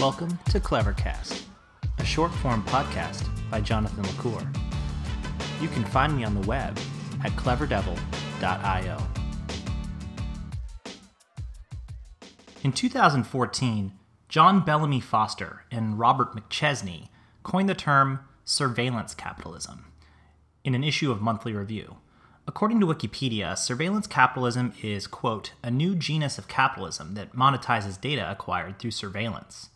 Welcome to Clevercast, a short form podcast by Jonathan LaCour. You can find me on the web at cleverdevil.io. In 2014, John Bellamy Foster and Robert McChesney coined the term surveillance capitalism in an issue of Monthly Review. According to Wikipedia, surveillance capitalism is, quote, a new genus of capitalism that monetizes data acquired through surveillance.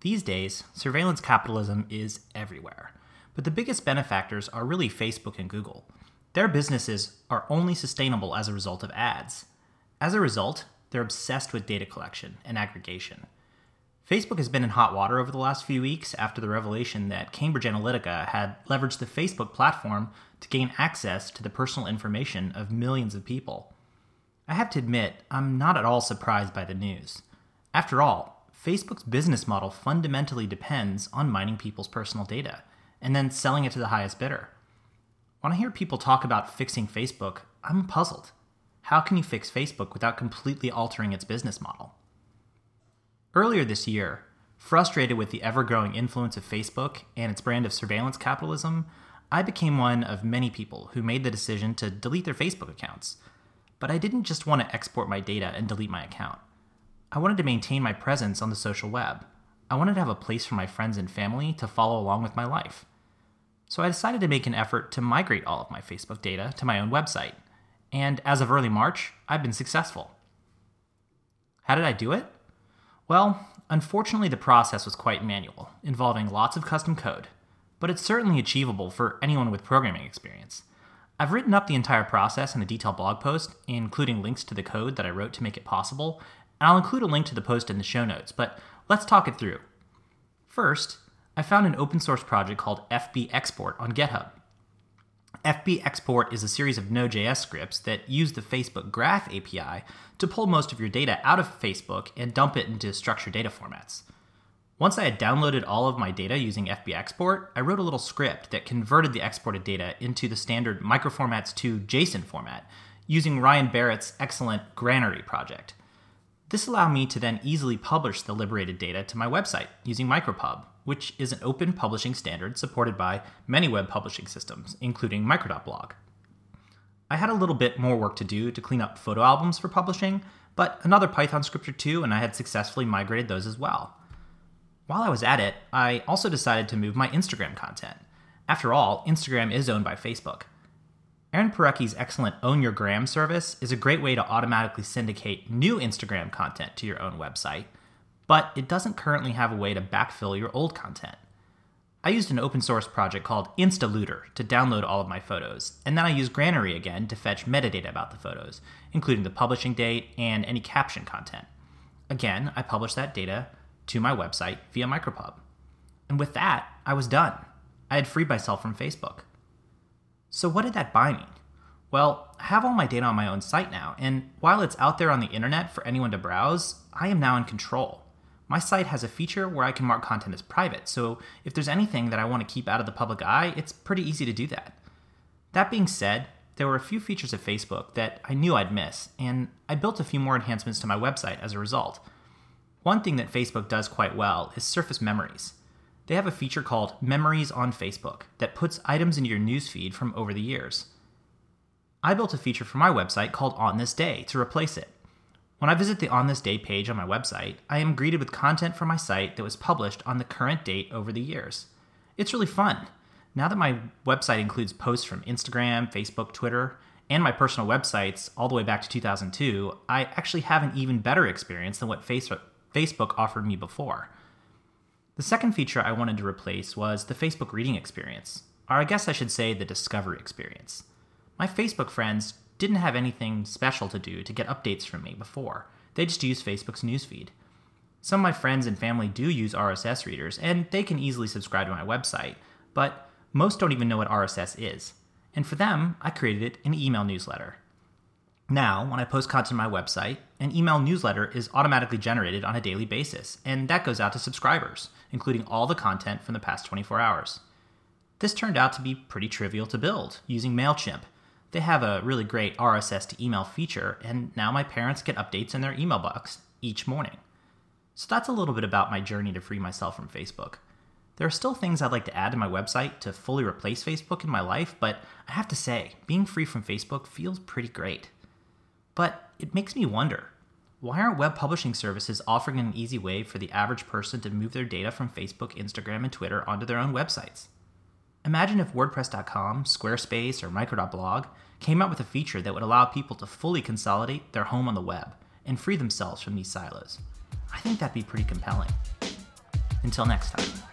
These days, surveillance capitalism is everywhere, but the biggest benefactors are really Facebook and Google. Their businesses are only sustainable as a result of ads. As a result, they're obsessed with data collection and aggregation. Facebook has been in hot water over the last few weeks after the revelation that Cambridge Analytica had leveraged the Facebook platform to gain access to the personal information of millions of people. I have to admit, I'm not at all surprised by the news. After all, Facebook's business model fundamentally depends on mining people's personal data and then selling it to the highest bidder. When I hear people talk about fixing Facebook, I'm puzzled. How can you fix Facebook without completely altering its business model? Earlier this year, frustrated with the ever growing influence of Facebook and its brand of surveillance capitalism, I became one of many people who made the decision to delete their Facebook accounts. But I didn't just want to export my data and delete my account. I wanted to maintain my presence on the social web. I wanted to have a place for my friends and family to follow along with my life. So I decided to make an effort to migrate all of my Facebook data to my own website. And as of early March, I've been successful. How did I do it? Well, unfortunately, the process was quite manual, involving lots of custom code, but it's certainly achievable for anyone with programming experience. I've written up the entire process in a detailed blog post, including links to the code that I wrote to make it possible, and I'll include a link to the post in the show notes, but let's talk it through. First, I found an open source project called FB Export on GitHub. FB Export is a series of Node.js scripts that use the Facebook Graph API to pull most of your data out of Facebook and dump it into structured data formats. Once I had downloaded all of my data using FB Export, I wrote a little script that converted the exported data into the standard microformats to JSON format using Ryan Barrett's excellent Granary project. This allowed me to then easily publish the liberated data to my website using Micropub, which is an open publishing standard supported by many web publishing systems, including Micro.blog. I had a little bit more work to do to clean up photo albums for publishing, but another Python script or two, and I had successfully migrated those as well. While I was at it, I also decided to move my Instagram content. After all, Instagram is owned by Facebook. Aaron Parecki's excellent OwnYourGram service is a great way to automatically syndicate new Instagram content to your own website, but it doesn't currently have a way to backfill your old content. I used an open source project called InstaLooter to download all of my photos, and then I used Granary again to fetch metadata about the photos, including the publishing date and any caption content. Again, I published that data to my website via Micropub. And with that, I was done. I had freed myself from Facebook. So, what did that buy me? Well, I have all my data on my own site now, and while it's out there on the internet for anyone to browse, I am now in control. My site has a feature where I can mark content as private, so if there's anything that I want to keep out of the public eye, it's pretty easy to do that. That being said, there were a few features of Facebook that I knew I'd miss, and I built a few more enhancements to my website as a result. One thing that Facebook does quite well is surface memories they have a feature called Memories on Facebook that puts items into your newsfeed from over the years. I built a feature for my website called On This Day to replace it. When I visit the On This Day page on my website, I am greeted with content from my site that was published on the current date over the years. It's really fun. Now that my website includes posts from Instagram, Facebook, Twitter, and my personal websites all the way back to 2002, I actually have an even better experience than what Facebook offered me before. The second feature I wanted to replace was the Facebook reading experience, or I guess I should say the discovery experience. My Facebook friends didn't have anything special to do to get updates from me before, they just used Facebook's newsfeed. Some of my friends and family do use RSS readers, and they can easily subscribe to my website, but most don't even know what RSS is. And for them, I created an email newsletter. Now, when I post content on my website, an email newsletter is automatically generated on a daily basis, and that goes out to subscribers, including all the content from the past 24 hours. This turned out to be pretty trivial to build using MailChimp. They have a really great RSS to email feature, and now my parents get updates in their email box each morning. So that's a little bit about my journey to free myself from Facebook. There are still things I'd like to add to my website to fully replace Facebook in my life, but I have to say, being free from Facebook feels pretty great. But it makes me wonder why aren't web publishing services offering an easy way for the average person to move their data from Facebook, Instagram, and Twitter onto their own websites? Imagine if WordPress.com, Squarespace, or Micro.blog came out with a feature that would allow people to fully consolidate their home on the web and free themselves from these silos. I think that'd be pretty compelling. Until next time.